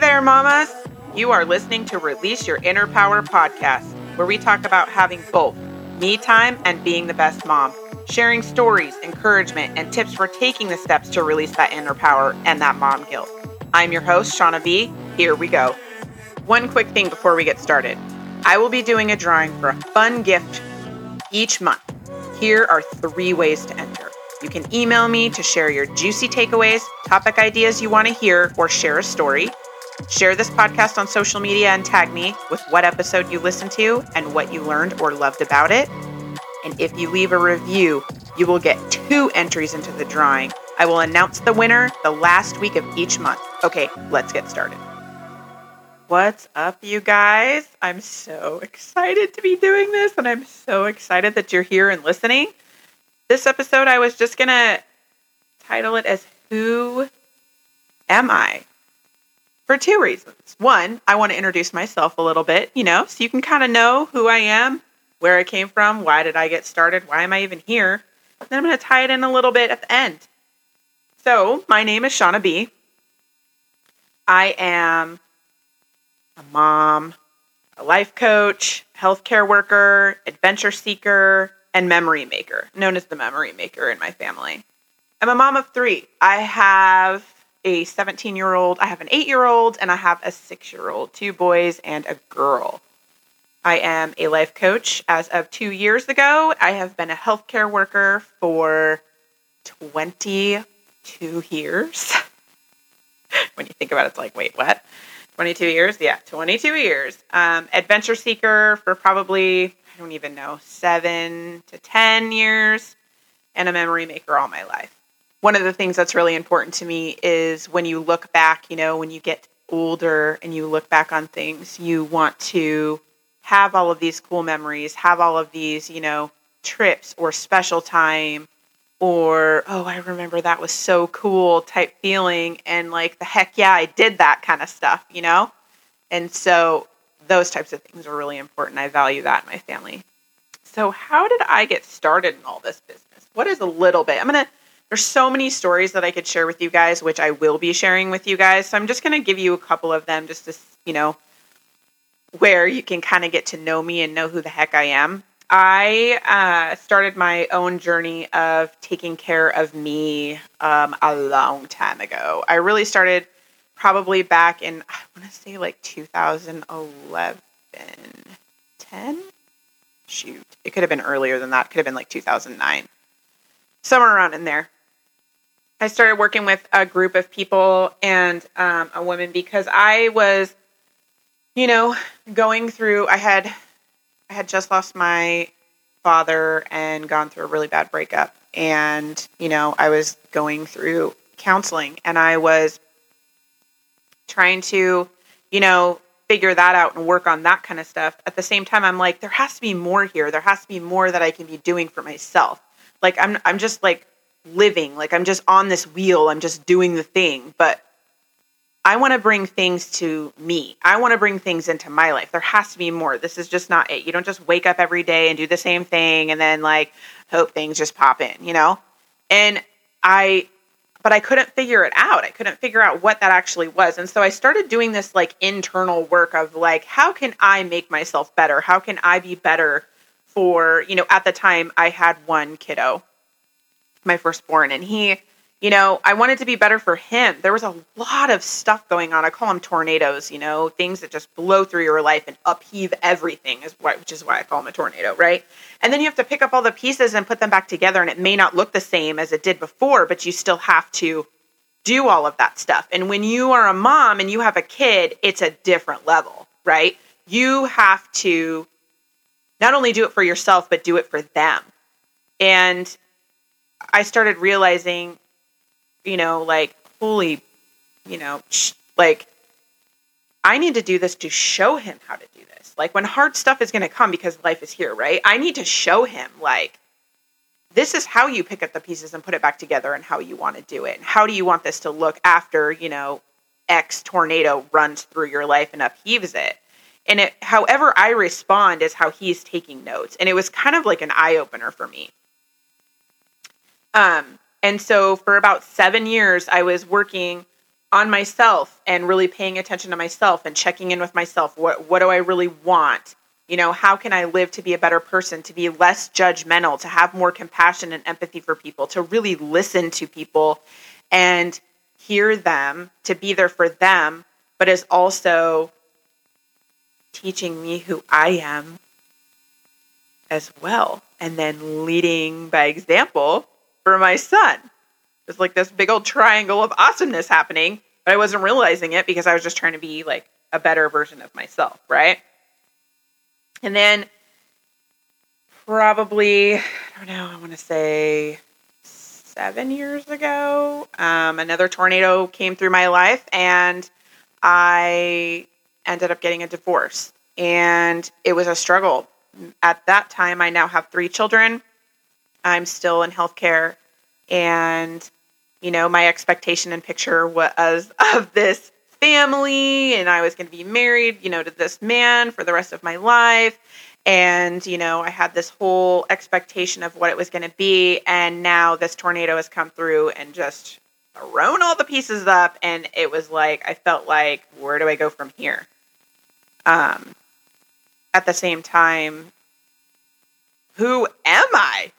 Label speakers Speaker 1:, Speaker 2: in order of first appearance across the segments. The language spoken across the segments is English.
Speaker 1: there, mamas. You are listening to Release Your Inner Power podcast, where we talk about having both me time and being the best mom, sharing stories, encouragement, and tips for taking the steps to release that inner power and that mom guilt. I'm your host, Shauna V. Here we go. One quick thing before we get started I will be doing a drawing for a fun gift each month. Here are three ways to enter. You can email me to share your juicy takeaways, topic ideas you want to hear, or share a story. Share this podcast on social media and tag me with what episode you listened to and what you learned or loved about it. And if you leave a review, you will get two entries into the drawing. I will announce the winner the last week of each month. Okay, let's get started. What's up, you guys? I'm so excited to be doing this, and I'm so excited that you're here and listening. This episode, I was just going to title it as Who Am I? For two reasons. One, I want to introduce myself a little bit, you know, so you can kind of know who I am, where I came from, why did I get started, why am I even here. Then I'm going to tie it in a little bit at the end. So, my name is Shauna B. I am a mom, a life coach, healthcare worker, adventure seeker, and memory maker, known as the memory maker in my family. I'm a mom of three. I have a 17 year old, I have an eight year old, and I have a six year old, two boys and a girl. I am a life coach as of two years ago. I have been a healthcare worker for 22 years. when you think about it, it's like, wait, what? 22 years? Yeah, 22 years. Um, adventure seeker for probably, I don't even know, seven to 10 years, and a memory maker all my life. One of the things that's really important to me is when you look back, you know, when you get older and you look back on things, you want to have all of these cool memories, have all of these, you know, trips or special time or oh i remember that was so cool type feeling. And like the heck yeah i did that kind of stuff you know? And so those types of things are really important. I value that in my family. So how did i get started in all this business? What is a little bit? I'm gonna there's so many stories that i could share with you guys which i will be sharing with you guys so i'm just gonna give you a couple of them just to you know where you can kind of get to know me and know who the heck i am I uh, started my own journey of taking care of me um, a long time ago. I really started probably back in, I want to say like 2011, 10? Shoot. It could have been earlier than that. Could have been like 2009. Somewhere around in there. I started working with a group of people and um, a woman because I was, you know, going through, I had I had just lost my father and gone through a really bad breakup. And, you know, I was going through counseling and I was trying to, you know, figure that out and work on that kind of stuff. At the same time, I'm like, there has to be more here. There has to be more that I can be doing for myself. Like I'm I'm just like living, like I'm just on this wheel, I'm just doing the thing. But I want to bring things to me. I want to bring things into my life. There has to be more. This is just not it. You don't just wake up every day and do the same thing and then like hope things just pop in, you know? And I but I couldn't figure it out. I couldn't figure out what that actually was. And so I started doing this like internal work of like how can I make myself better? How can I be better for, you know, at the time I had one kiddo, my firstborn, and he you know, I wanted to be better for him. There was a lot of stuff going on. I call them tornadoes, you know, things that just blow through your life and upheave everything, is why, which is why I call them a tornado, right? And then you have to pick up all the pieces and put them back together, and it may not look the same as it did before, but you still have to do all of that stuff. And when you are a mom and you have a kid, it's a different level, right? You have to not only do it for yourself, but do it for them. And I started realizing you know, like, holy, you know, sh- like, I need to do this to show him how to do this. Like, when hard stuff is going to come because life is here, right? I need to show him, like, this is how you pick up the pieces and put it back together and how you want to do it. And how do you want this to look after, you know, X tornado runs through your life and upheaves it? And it, however I respond is how he's taking notes. And it was kind of like an eye opener for me. Um, and so for about seven years, I was working on myself and really paying attention to myself and checking in with myself. What what do I really want? You know, how can I live to be a better person, to be less judgmental, to have more compassion and empathy for people, to really listen to people and hear them, to be there for them, but is also teaching me who I am as well. And then leading by example for my son. It's like this big old triangle of awesomeness happening, but I wasn't realizing it because I was just trying to be like a better version of myself, right? And then probably, I don't know, I want to say seven years ago, um, another tornado came through my life and I ended up getting a divorce. And it was a struggle. At that time, I now have three children. I'm still in healthcare. And you know, my expectation and picture was of this family and I was going to be married, you know, to this man for the rest of my life. And, you know, I had this whole expectation of what it was going to be. And now this tornado has come through and just thrown all the pieces up. And it was like, I felt like, where do I go from here? Um, at the same time, who am I?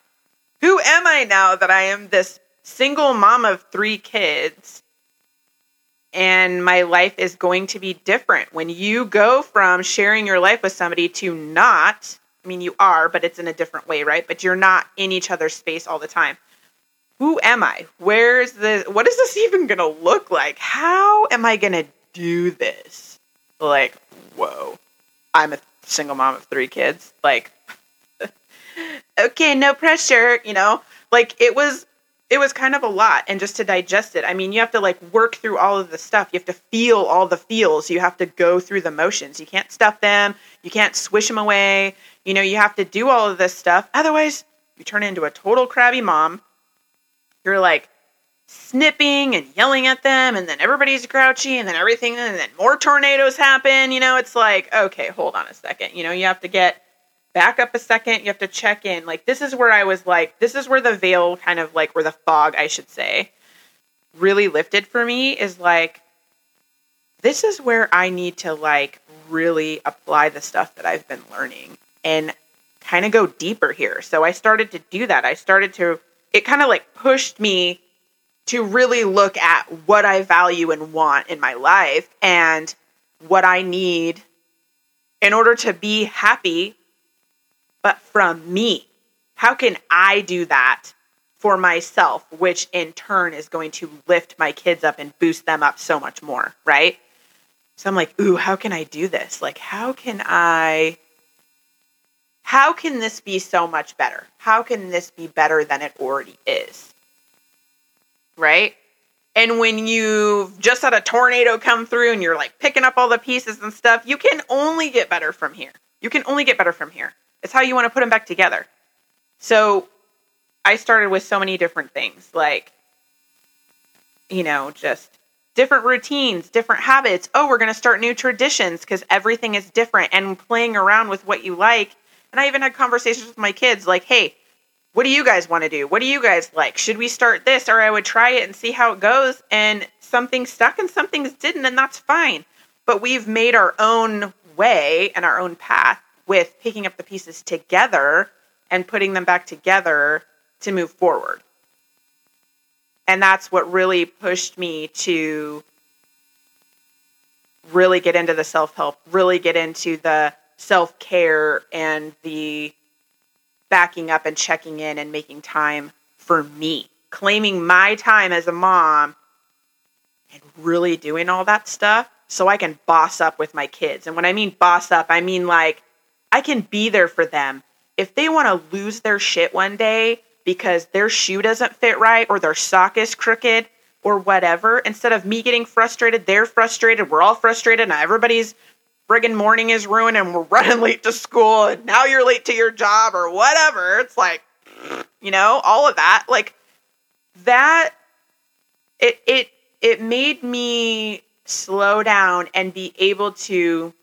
Speaker 1: Who am I now that I am this single mom of three kids and my life is going to be different. When you go from sharing your life with somebody to not, I mean, you are, but it's in a different way, right? But you're not in each other's space all the time. Who am I? Where's the, what is this even to look like? How am I to do this? Like, whoa, I'm a single mom of three kids. Like, okay, no pressure, you know? Like, it was, it was kind of a lot and just to digest it. I mean you have to like work through all of the stuff. You have to feel all the feels. You have to go through the motions. You can't stuff them. You can't swish them away. You know you have to do all of this stuff. Otherwise you turn into a total crabby mom. You're like snipping and yelling at them and then everybody's grouchy and then everything and then more tornadoes happen. You know it's like okay hold on a second. You know you have to get back up a second. You have to check in. Like, this is where I was like, this is where the veil kind of like, where the fog, I should say, really lifted for me is like, this is where I need to like really apply the stuff that I've been learning and kind of go deeper here. So I started to do that. I started to, it kind of like pushed me to really look at what I value and want in my life and what I need in order to be happy but from me. How can I do that for myself, which in turn is going to lift my kids up and boost them up so much more, right? So I'm like, ooh, how can I do this? Like, how can I, how can this be so much better? How can this be better than it already is? Right? And when you've just had a tornado come through and you're like picking up all the pieces and stuff, you can only get better from here. You can only get better from here. It's how you want to put them back together. So I started with so many different things, like, you know, just different routines, different habits. Oh, we're going to start new traditions because everything is different and playing around with what you like. And I even had conversations with my kids like, hey, what do you guys want to do? What do you guys like? Should we start this? Or I would try it and see how it goes. And something stuck and some things didn't, and that's fine. But we've made our own way and our own path with picking up the pieces together and putting them back together to move forward. And that's what really pushed me to really get into the self help, really get into the self care and the backing up and checking in and making time for me, claiming my time as a mom and really doing all that stuff so I can boss up with my kids. And when I mean boss up, I mean like I can be there for them. If they want to lose their shit one day because their shoe doesn't fit right or their sock is crooked or whatever, instead of me getting frustrated, they're frustrated, we're all frustrated, and everybody's friggin' morning is ruined and we're running late to school and now you're late to your job or whatever. It's like, you know, all of that. Like that it it it made me slow down and be able to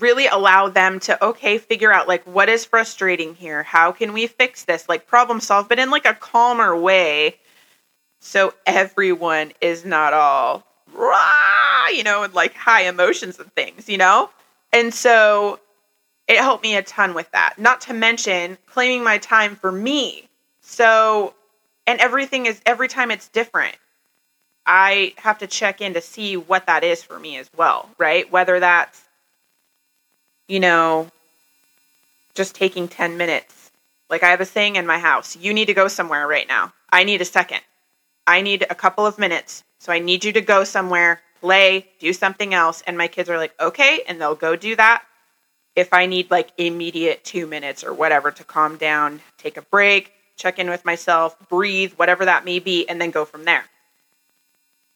Speaker 1: really allow them to okay figure out like what is frustrating here how can we fix this like problem solve but in like a calmer way So everyone is not all rah, you know, and like high emotions and things, you know? And so it helped me a ton with that. Not to mention claiming my time for me. So, and everything is every time it's different. I have to check in to see what that is for me as well, right? Whether that's, you know, just taking 10 minutes. Like I have a saying in my house you need to go somewhere right now. I need a second. I need a couple of minutes. So I need you to go somewhere, play, do something else. And my kids are like, okay. And they'll go do that. If I need like immediate two minutes or whatever to calm down, take a break, check in with myself, breathe, whatever that may be, and then go from there.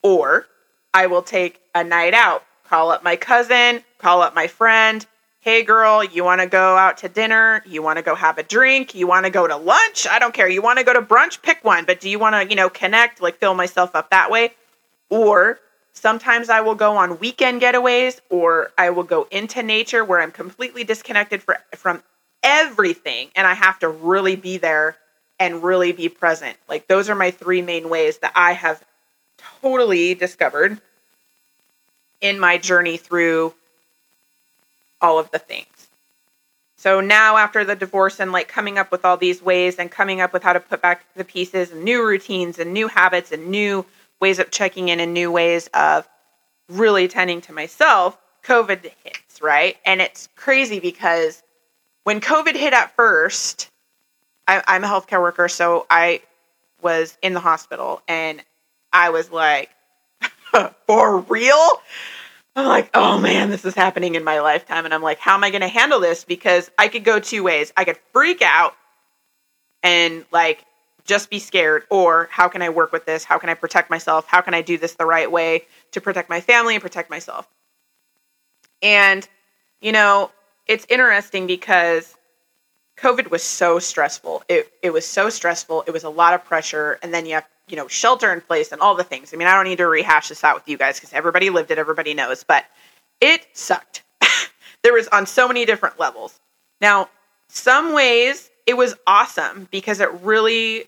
Speaker 1: Or I will take a night out, call up my cousin, call up my friend. Hey, girl, you want to go out to dinner? You want to go have a drink? You want to go to lunch? I don't care. You want to go to brunch? Pick one. But do you want to, you know, connect, like fill myself up that way? Or sometimes I will go on weekend getaways or I will go into nature where I'm completely disconnected for, from everything and I have to really be there and really be present. Like those are my three main ways that I have totally discovered in my journey through all of the things. So now after the divorce and like coming up with all these ways and coming up with how to put back the pieces and new routines and new habits and new ways of checking in and new ways of really tending to myself, COVID hits, right? And it's crazy because when COVID hit at first, I, am a healthcare worker, so I was in the hospital and I was like, for real? I'm like, oh man, this is happening in my lifetime. And I'm like, how am I going to handle this? Because I could go two ways. I could freak out and like just be scared, or how can I work with this? How can I protect myself? How can I do this the right way to protect my family and protect myself? And, you know, it's interesting because COVID was so stressful. It, it was so stressful. It was a lot of pressure. And then you have you know, shelter in place and all the things. I mean, I don't need to rehash this out with you guys because everybody lived it, everybody knows, but it sucked. there was on so many different levels. Now, some ways it was awesome because it really,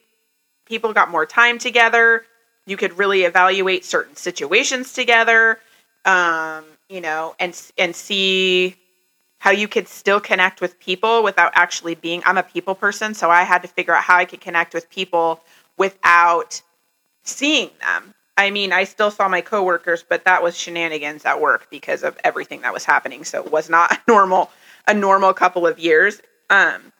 Speaker 1: people got more time together. You could really evaluate certain situations together, um, you know, and and see how you could still connect with people without actually being. I'm a people person, so I had to figure out how I could connect with people without seeing them. I mean, I still saw my coworkers, but that was shenanigans at work because of everything that was happening. So it was not a normal a normal couple of years. Um,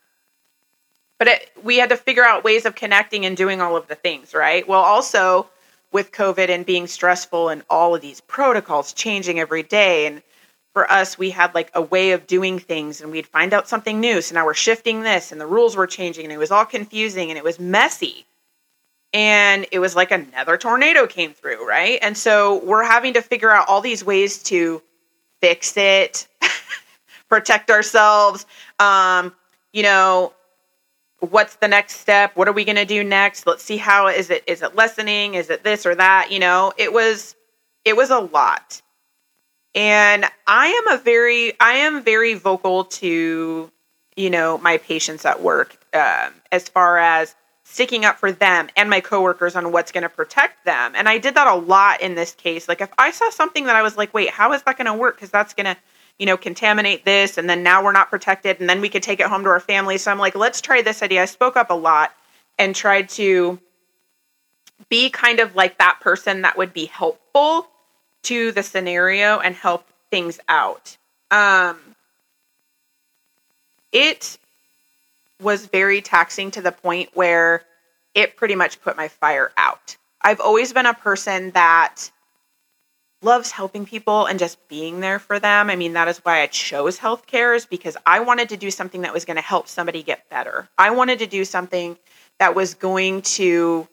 Speaker 1: but it, we had to figure out ways of connecting and doing all of the things, right? Well, also with COVID and being stressful and all of these protocols changing every day and for us we had like a way of doing things and we'd find out something new so now we're shifting this and the rules were changing and it was all confusing and it was messy and it was like another tornado came through, right? And so we're having to figure out all these ways to fix it, protect ourselves. Um, you know, what's the next step? What are we going to do next? Let's see how is it is it lessening? Is it this or that? You know, it was it was a lot. And I am a very I am very vocal to you know my patients at work um, as far as sticking up for them and my coworkers on what's going to protect them. And I did that a lot in this case. Like if I saw something that I was like, wait, how is that going to work? Because that's going to, you know, contaminate this, and then now we're not protected, and then we could take it home to our family. So I'm like, let's try this idea. I spoke up a lot and tried to be kind of like that person that would be helpful to the scenario and help things out. Um, it was very taxing to the point where it pretty much put my fire out. I've always been a person that loves helping people and just being there for them. I mean, that is why I chose healthcare is because I wanted to do something that was going to help somebody get better. I wanted to do something that was going to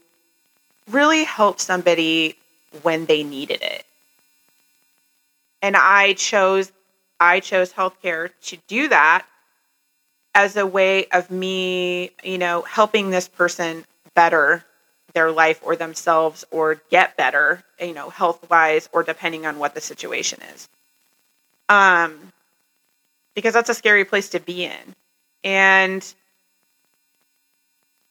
Speaker 1: really help somebody when they needed it. And I chose I chose healthcare to do that as a way of me, you know, helping this person better their life or themselves or get better, you know, health wise or depending on what the situation is. Um, because that's a scary place to be in. And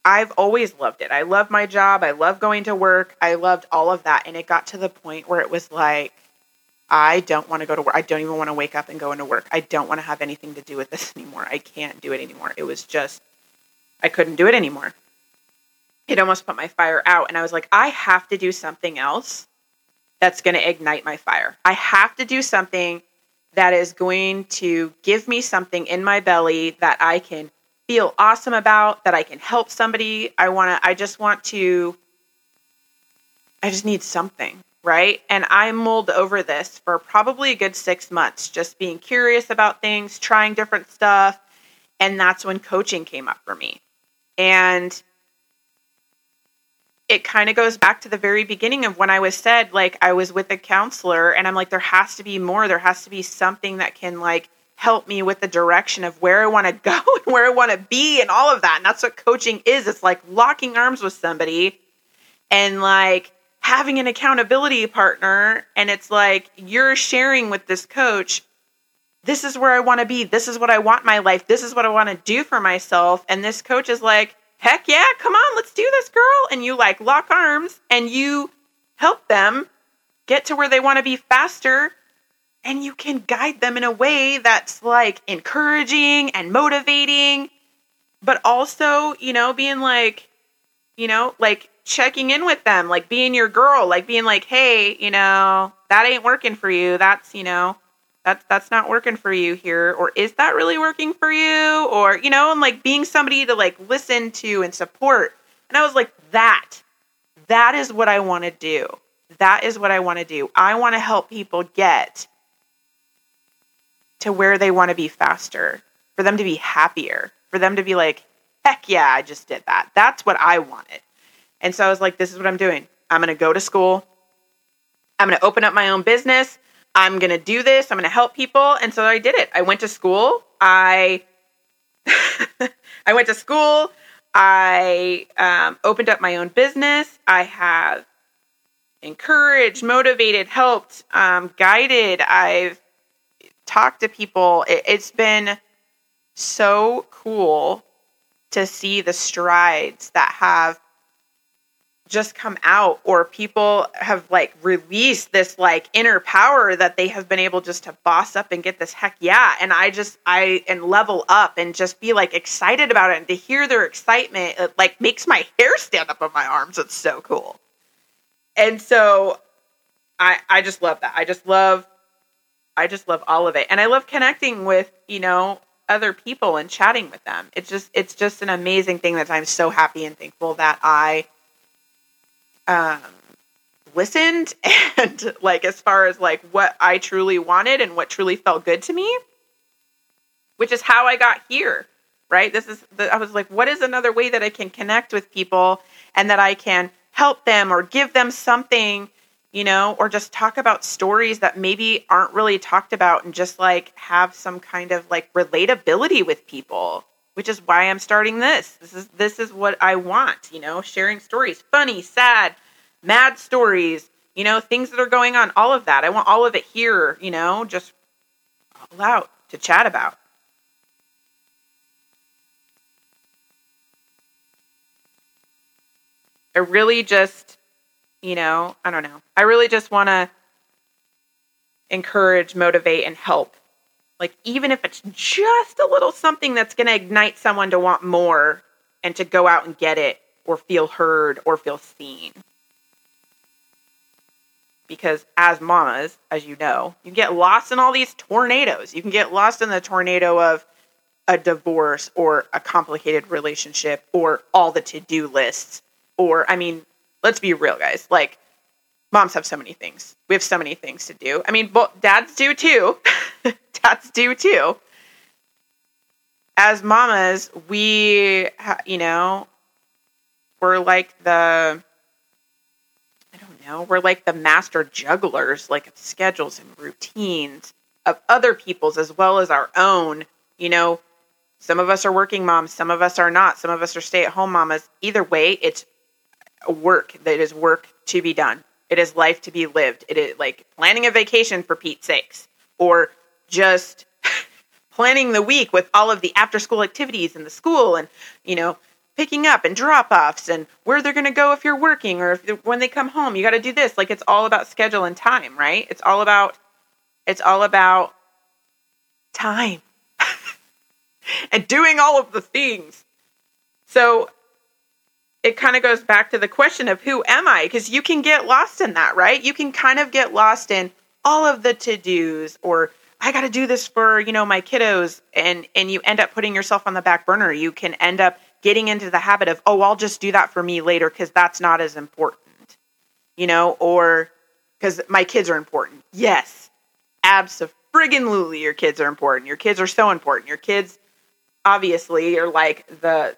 Speaker 1: I've always loved it. I love my job. I love going to work. I loved all of that. And it got to the point where it was like, I don't want to go to work. I don't even want to wake up and go into work. I don't want to have anything to do with this anymore. I can't do it anymore. It was just, I couldn't do it anymore. It almost put my fire out. And I was like, I have to do something else that's going to ignite my fire. I have to do something that is going to give me something in my belly that I can feel awesome about, that I can help somebody. I want to, I just want to, I just need something, right? And I mulled over this for probably a good six months, just being curious about things, trying different stuff. And that's when coaching came up for me. And it kind of goes back to the very beginning of when I was said, like, I was with a counselor and I'm like, there has to be more. There has to be something that can, like, help me with the direction of where I want to go and where I want to be and all of that. And that's what coaching is. It's like locking arms with somebody and, like, having an accountability partner. And it's like you're sharing with this coach, this is where I want to be. This is what I want my life. This is what I want to do for myself. And this coach is like, heck yeah, come on, let's do this, girl. And you like lock arms and you help them get to where they want to be faster. And you can guide them in a way that's like encouraging and motivating, but also, you know, being like, you know, like checking in with them, like being your girl, like being like, hey, you know, that ain't working for you. That's, you know, that's that's not working for you here or is that really working for you? Or you know and like being somebody to like listen to and support. And i was like that that is what i want to do. That is what i want to do. I want to help people get to where they want to be faster. For them to be happier. For them to be like heck yeah i just did that that's what i wanted and so i was like this is what i'm doing i'm going to go to school i'm going to open up my own business I'm going to do this. I'm going to help people. And so I did it. I went to school. I I went to school. I um, opened up my own business. I have encouraged, motivated, helped, um, guided. I've talked to people. It, it's been so cool to see the strides that have just come out or people have like released this like inner power that they have been able just to boss up and get this heck yeah. And i just i and level up and just be like excited about it and to hear their excitement it like makes my hair stand up on my arms. It's so cool. And so i i just love that. I just love i just love all of it. And i love connecting with you know other people and chatting with them it's just it's just an amazing thing that i'm so happy and thankful that i um, listened and like as far as like what I truly wanted and what truly felt good to me, which is how I got here. Right? This is the, I was like, what is another way that I can connect with people and that I can help them or give them something, you know, or just talk about stories that maybe aren't really talked about and just like have some kind of like relatability with people which is why I'm starting this. This is this is what I want, you know, sharing stories, funny, sad, mad stories, you know, things that are going on, all of that. I want all of it here, you know, just all out to chat about. I really just, you know, I don't know. I really just want to encourage, motivate, and help like, even if it's just a little something that's going to ignite someone to want more and to go out and get it or feel heard or feel seen. Because as mamas, as you know, you get lost in all these tornadoes. You can get lost in the tornado of a divorce or a complicated relationship or all the to do lists. Or, I mean, let's be real, guys. Like, moms have so many things. We have so many things to do. I mean, dads do too. dads do too. As mamas, we, you know, we're like the, I don't know, we're like the master jugglers, like of schedules and routines of other people's as well as our own. You know, some of us are working moms, some of us are not, some of us are stay at home mamas. Either way, it's work that is work to be done. It is life to be lived. It is like planning a vacation for Pete's sakes, or just planning the week with all of the after school activities in the school and, you know, picking up and drop offs and where they're going to go if you're working or if when they come home you got to do this like it's all about schedule and time right it's all about it's all about time and doing all of the things so it kind of goes back to the question of who am i because you can get lost in that right you can kind of get lost in all of the to-dos or I got to do this for, you know, my kiddos and and you end up putting yourself on the back burner. You can end up getting into the habit of, "Oh, I'll just do that for me later cuz that's not as important." You know, or cuz my kids are important. Yes. Absolutely your kids are important. Your kids are so important. Your kids obviously are like the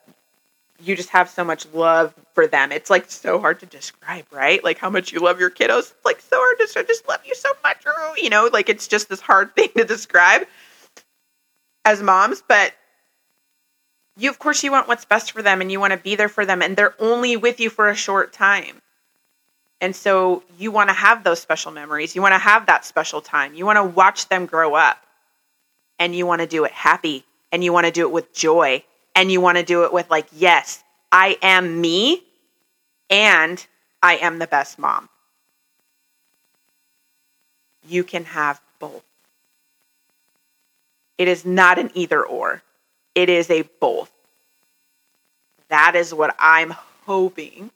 Speaker 1: you just have so much love for them. It's like so hard to describe, right? Like how much you love your kiddos. It's like so hard to just love you so much. You know, like it's just this hard thing to describe as moms, but you of course you want what's best for them and you want to be there for them and they're only with you for a short time. And so you want to have those special memories. You want to have that special time. You want to watch them grow up. And you want to do it happy and you want to do it with joy and you want to do it with like, yes, I am me and I am the best mom. You can have both. It is not an either or, it is a both. That is what I'm hoping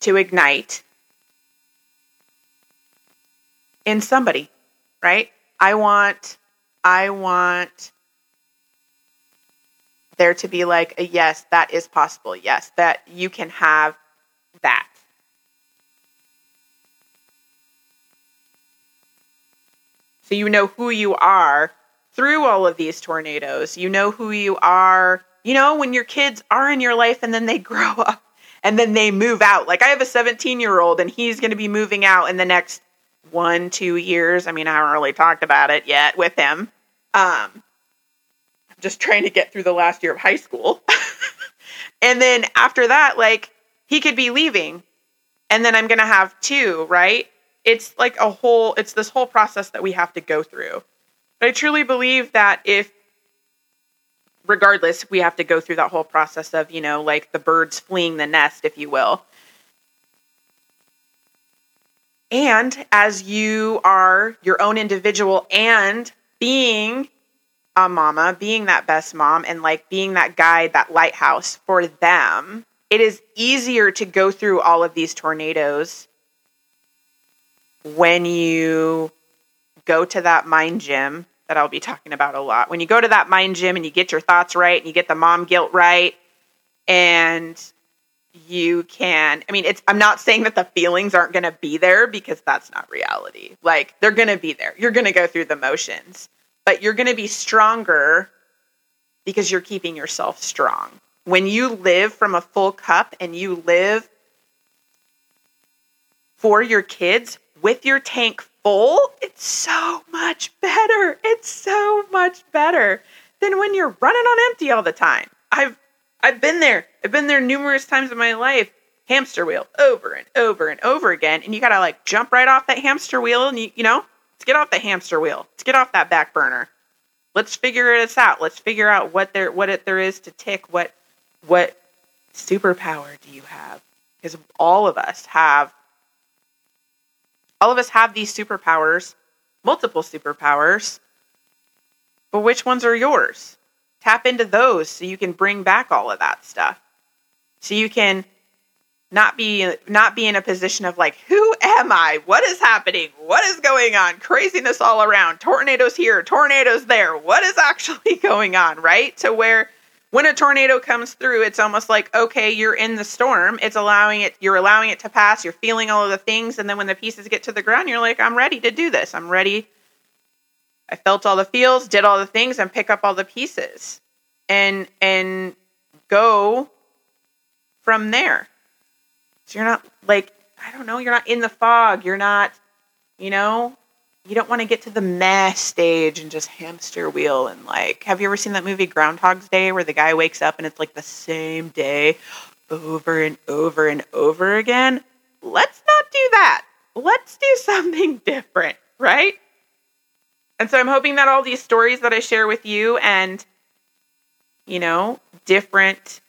Speaker 1: to ignite in somebody, right? I want I want there to be like a yes, that is possible. Yes, that you can have that. So you know who you are through all of these tornadoes. You know who you are, you know, when your kids are in your life and then they grow up and then they move out. Like I have a 17 year old and he's going to be moving out in the next one, two years. I mean, I haven't really talked about it yet with him. Um, just trying to get through the last year of high school. and then after that, like he could be leaving. And then I'm going to have two, right? It's like a whole, it's this whole process that we have to go through. But I truly believe that if, regardless, we have to go through that whole process of, you know, like the birds fleeing the nest, if you will. And as you are your own individual and being a mama, being that best mom, and like being that guide, that lighthouse for them, it is easier to go through all of these tornadoes when you go to that mind gym that I'll be talking about a lot. When you go to that mind gym and you get your thoughts right and you get the mom guilt right and you can I mean it's I'm not saying that the feelings aren't going to be there because that's not reality. Like they're going to be there. You're going to go through the motions but you're going to be stronger because you're keeping yourself strong. When you live from a full cup and you live for your kids with your tank full, it's so much better. It's so much better than when you're running on empty all the time. I've I've been there. I've been there numerous times in my life. Hamster wheel over and over and over again and you got to like jump right off that hamster wheel and you you know, Let's get off the hamster wheel. Let's get off that back burner. Let's figure this out. Let's figure out what there what it, there is to tick. What what superpower do you have? Because all of us have all of us have these superpowers, multiple superpowers. But which ones are yours? Tap into those so you can bring back all of that stuff. So you can not be not be in a position of like who am i? What is happening? What is going on? Craziness all around. Tornadoes here tornadoes there. What is actually going on right? To where when a tornado comes through it's almost like okay you're in the storm. It's allowing it you're allowing it to pass. You're feeling all of the things. And then when the pieces get to the ground you're like i'm ready to do this. I'm ready. I felt all the feels did all the things and pick up all the pieces and and go from there so you're not like, I don't know, you're not in the fog. You're not, you know, you don't want to get to the mess stage and just hamster wheel and like, have you ever seen that movie Groundhog's Day where the guy wakes up and it's like the same day over and over and over again? Let's not do that. Let's do something different, right? And so I'm hoping that all these stories that I share with you and, you know, different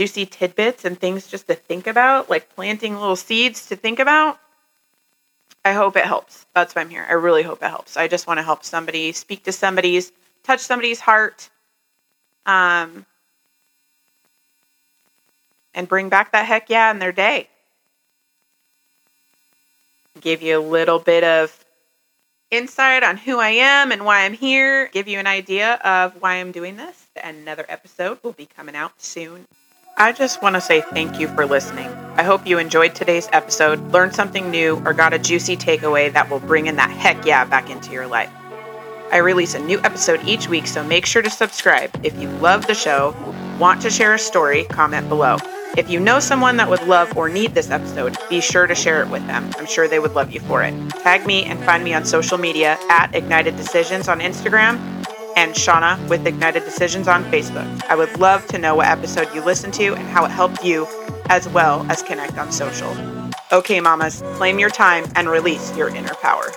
Speaker 1: juicy tidbits and things just to think about, like planting little seeds to think about. I hope it helps. That's why I'm here. I really hope it helps. I just want to help somebody, speak to somebody's, touch somebody's heart, um, and bring back that heck yeah in their day. Give you a little bit of insight on who I am and why I'm here, give you an idea of why I'm doing this. Another episode will be coming out soon. I just want to say thank you for listening. I hope you enjoyed today's episode, learned something new, or got a juicy takeaway that will bring in that heck yeah back into your life. I release a new episode each week, so make sure to subscribe. If you love the show, want to share a story, comment below. If you know someone that would love or need this episode, be sure to share it with them. I'm sure they would love you for it. Tag me and find me on social media at Ignited Decisions on Instagram and Shauna with Ignited Decisions on Facebook. I would love to know what episode you listened to and how it helped you, as well as connect on social. Okay, mamas, claim your time and release your inner power.